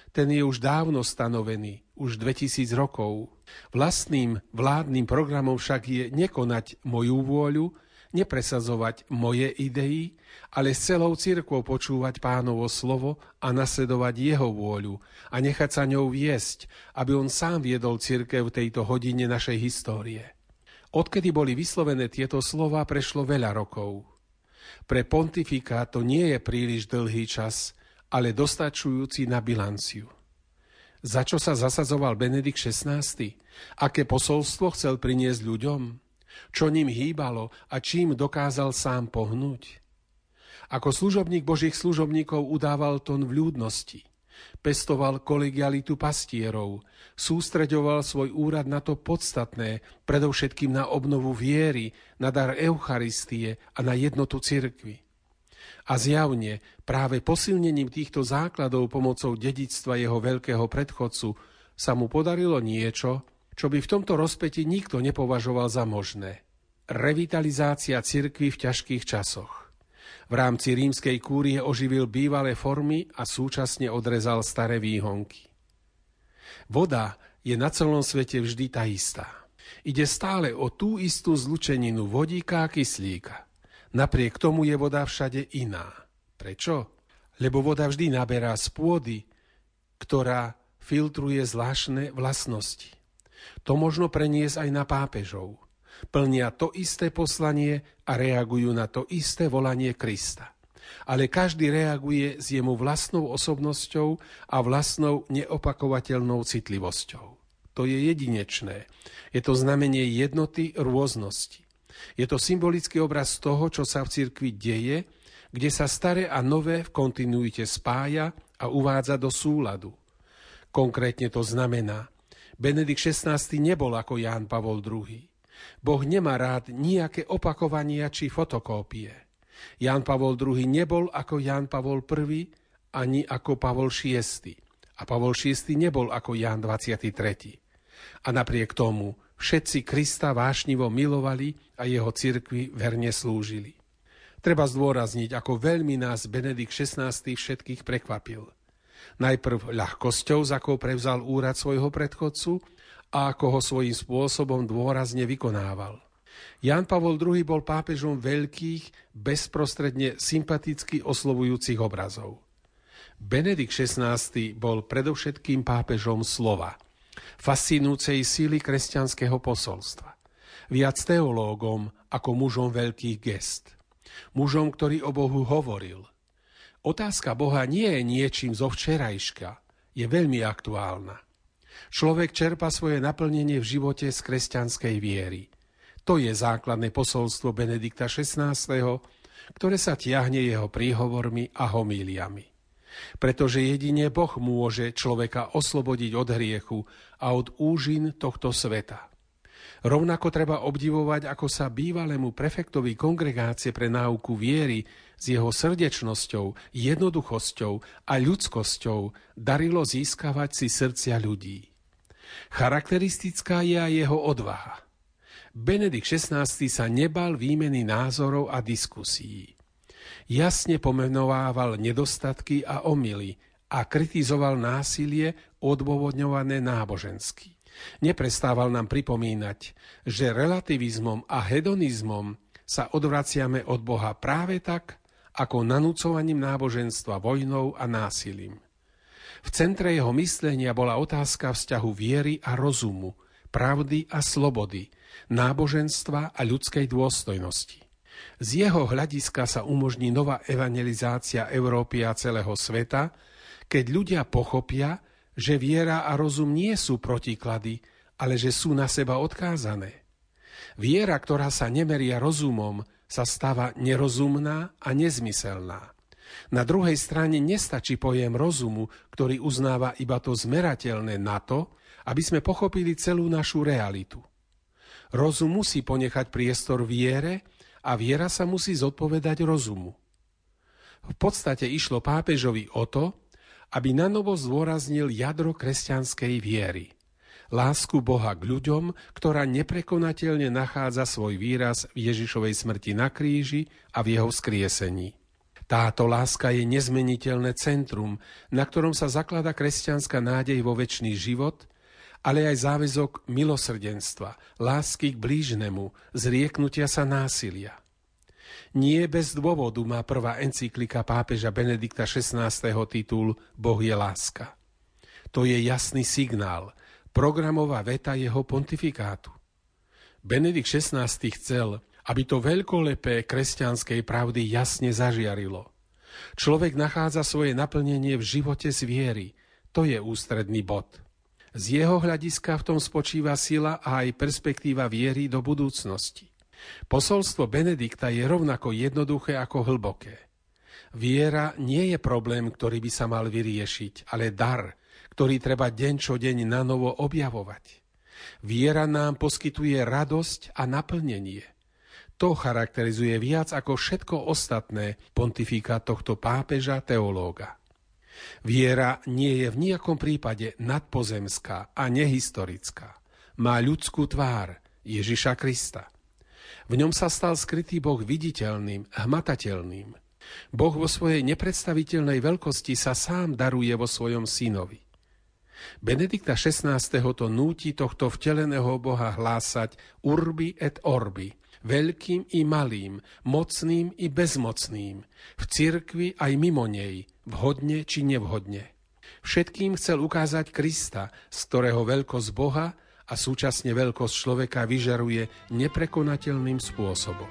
Ten je už dávno stanovený, už 2000 rokov. Vlastným vládnym programom však je nekonať moju vôľu, nepresazovať moje idei, ale s celou cirkvou počúvať pánovo slovo a nasledovať jeho vôľu a nechať sa ňou viesť, aby on sám viedol cirkev tejto hodine našej histórie. Odkedy boli vyslovené tieto slova, prešlo veľa rokov. Pre pontifika to nie je príliš dlhý čas, ale dostačujúci na bilanciu. Za čo sa zasadzoval Benedikt XVI? Aké posolstvo chcel priniesť ľuďom? Čo ním hýbalo a čím dokázal sám pohnúť? Ako služobník Božích služobníkov udával tón v ľudnosti. Pestoval kolegialitu pastierov, sústreďoval svoj úrad na to podstatné, predovšetkým na obnovu viery, na dar Eucharistie a na jednotu cirkvy. A zjavne práve posilnením týchto základov pomocou dedictva jeho veľkého predchodcu sa mu podarilo niečo, čo by v tomto rozpeti nikto nepovažoval za možné. Revitalizácia cirkvy v ťažkých časoch. V rámci rímskej kúrie oživil bývalé formy a súčasne odrezal staré výhonky. Voda je na celom svete vždy tá istá. Ide stále o tú istú zlučeninu vodíka a kyslíka. Napriek tomu je voda všade iná. Prečo? Lebo voda vždy naberá z pôdy, ktorá filtruje zvláštne vlastnosti. To možno preniesť aj na pápežov. Plnia to isté poslanie a reagujú na to isté volanie Krista. Ale každý reaguje s jemu vlastnou osobnosťou a vlastnou neopakovateľnou citlivosťou. To je jedinečné. Je to znamenie jednoty rôznosti. Je to symbolický obraz toho, čo sa v cirkvi deje, kde sa staré a nové v kontinuite spája a uvádza do súladu. Konkrétne to znamená, Benedikt XVI nebol ako Ján Pavol II. Boh nemá rád nejaké opakovania či fotokópie. Ján Pavol II nebol ako Ján Pavol I ani ako Pavol VI. A Pavol VI nebol ako Ján 23. A napriek tomu Všetci Krista vášnivo milovali a jeho cirkvi verne slúžili. Treba zdôrazniť, ako veľmi nás Benedikt XVI všetkých prekvapil. Najprv ľahkosťou, za akou prevzal úrad svojho predchodcu a ako ho svojím spôsobom dôrazne vykonával. Jan Pavol II bol pápežom veľkých, bezprostredne sympaticky oslovujúcich obrazov. Benedikt XVI bol predovšetkým pápežom slova – fascinúcej síly kresťanského posolstva. Viac teológom ako mužom veľkých gest. Mužom, ktorý o Bohu hovoril. Otázka Boha nie je niečím zo včerajška, je veľmi aktuálna. Človek čerpa svoje naplnenie v živote z kresťanskej viery. To je základné posolstvo Benedikta XVI, ktoré sa tiahne jeho príhovormi a homíliami pretože jedine Boh môže človeka oslobodiť od hriechu a od úžin tohto sveta. Rovnako treba obdivovať, ako sa bývalému prefektovi kongregácie pre náuku viery s jeho srdečnosťou, jednoduchosťou a ľudskosťou darilo získavať si srdcia ľudí. Charakteristická je aj jeho odvaha. Benedikt XVI sa nebal výmeny názorov a diskusí jasne pomenovával nedostatky a omily a kritizoval násilie odôvodňované nábožensky. Neprestával nám pripomínať, že relativizmom a hedonizmom sa odvraciame od Boha práve tak, ako nanúcovaním náboženstva vojnou a násilím. V centre jeho myslenia bola otázka vzťahu viery a rozumu, pravdy a slobody, náboženstva a ľudskej dôstojnosti. Z jeho hľadiska sa umožní nová evangelizácia Európy a celého sveta, keď ľudia pochopia, že viera a rozum nie sú protiklady, ale že sú na seba odkázané. Viera, ktorá sa nemeria rozumom, sa stáva nerozumná a nezmyselná. Na druhej strane nestačí pojem rozumu, ktorý uznáva iba to zmerateľné na to, aby sme pochopili celú našu realitu. Rozum musí ponechať priestor viere a viera sa musí zodpovedať rozumu. V podstate išlo pápežovi o to, aby nanovo zdôraznil jadro kresťanskej viery. Lásku Boha k ľuďom, ktorá neprekonateľne nachádza svoj výraz v Ježišovej smrti na kríži a v jeho skriesení. Táto láska je nezmeniteľné centrum, na ktorom sa zaklada kresťanská nádej vo väčší život, ale aj záväzok milosrdenstva, lásky k blížnemu, zrieknutia sa násilia. Nie bez dôvodu má prvá encyklika pápeža Benedikta XVI. titul Boh je láska. To je jasný signál, programová veta jeho pontifikátu. Benedikt XVI. chcel, aby to veľkolepé kresťanskej pravdy jasne zažiarilo. Človek nachádza svoje naplnenie v živote z viery. To je ústredný bod. Z jeho hľadiska v tom spočíva sila a aj perspektíva viery do budúcnosti. Posolstvo Benedikta je rovnako jednoduché ako hlboké. Viera nie je problém, ktorý by sa mal vyriešiť, ale dar, ktorý treba deň čo deň na novo objavovať. Viera nám poskytuje radosť a naplnenie. To charakterizuje viac ako všetko ostatné pontifika tohto pápeža teológa. Viera nie je v nejakom prípade nadpozemská a nehistorická. Má ľudskú tvár Ježiša Krista. V ňom sa stal skrytý Boh viditeľným, hmatateľným. Boh vo svojej nepredstaviteľnej veľkosti sa sám daruje vo svojom synovi. Benedikta XVI. to núti tohto vteleného Boha hlásať urbi et orbi, veľkým i malým, mocným i bezmocným, v cirkvi aj mimo nej, vhodne či nevhodne. Všetkým chcel ukázať Krista, z ktorého veľkosť Boha a súčasne veľkosť človeka vyžaruje neprekonateľným spôsobom.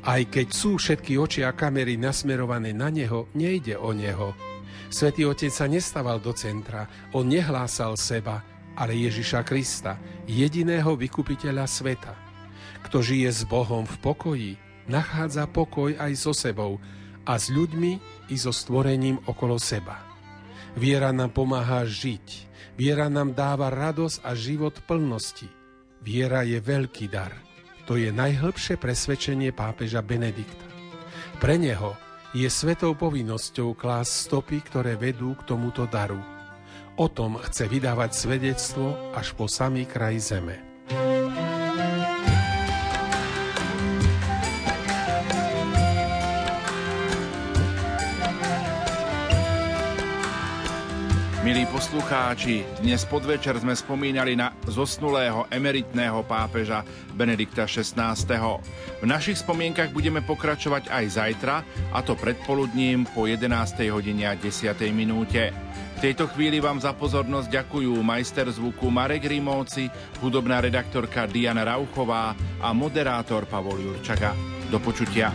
Aj keď sú všetky oči a kamery nasmerované na neho, nejde o neho. Svetý Otec sa nestával do centra, on nehlásal seba, ale Ježiša Krista, jediného vykupiteľa sveta. Kto žije s Bohom v pokoji, nachádza pokoj aj so sebou a s ľuďmi i so stvorením okolo seba. Viera nám pomáha žiť, Viera nám dáva radosť a život plnosti. Viera je veľký dar. To je najhlbšie presvedčenie pápeža Benedikta. Pre neho je svetou povinnosťou klás stopy, ktoré vedú k tomuto daru. O tom chce vydávať svedectvo až po samý kraj zeme. Milí poslucháči, dnes podvečer sme spomínali na zosnulého emeritného pápeža Benedikta XVI. V našich spomienkach budeme pokračovať aj zajtra, a to predpoludním po 11. hodine a 10. minúte. V tejto chvíli vám za pozornosť ďakujú majster zvuku Marek Rimovci, hudobná redaktorka Diana Rauchová a moderátor Pavol Jurčaga. Do počutia.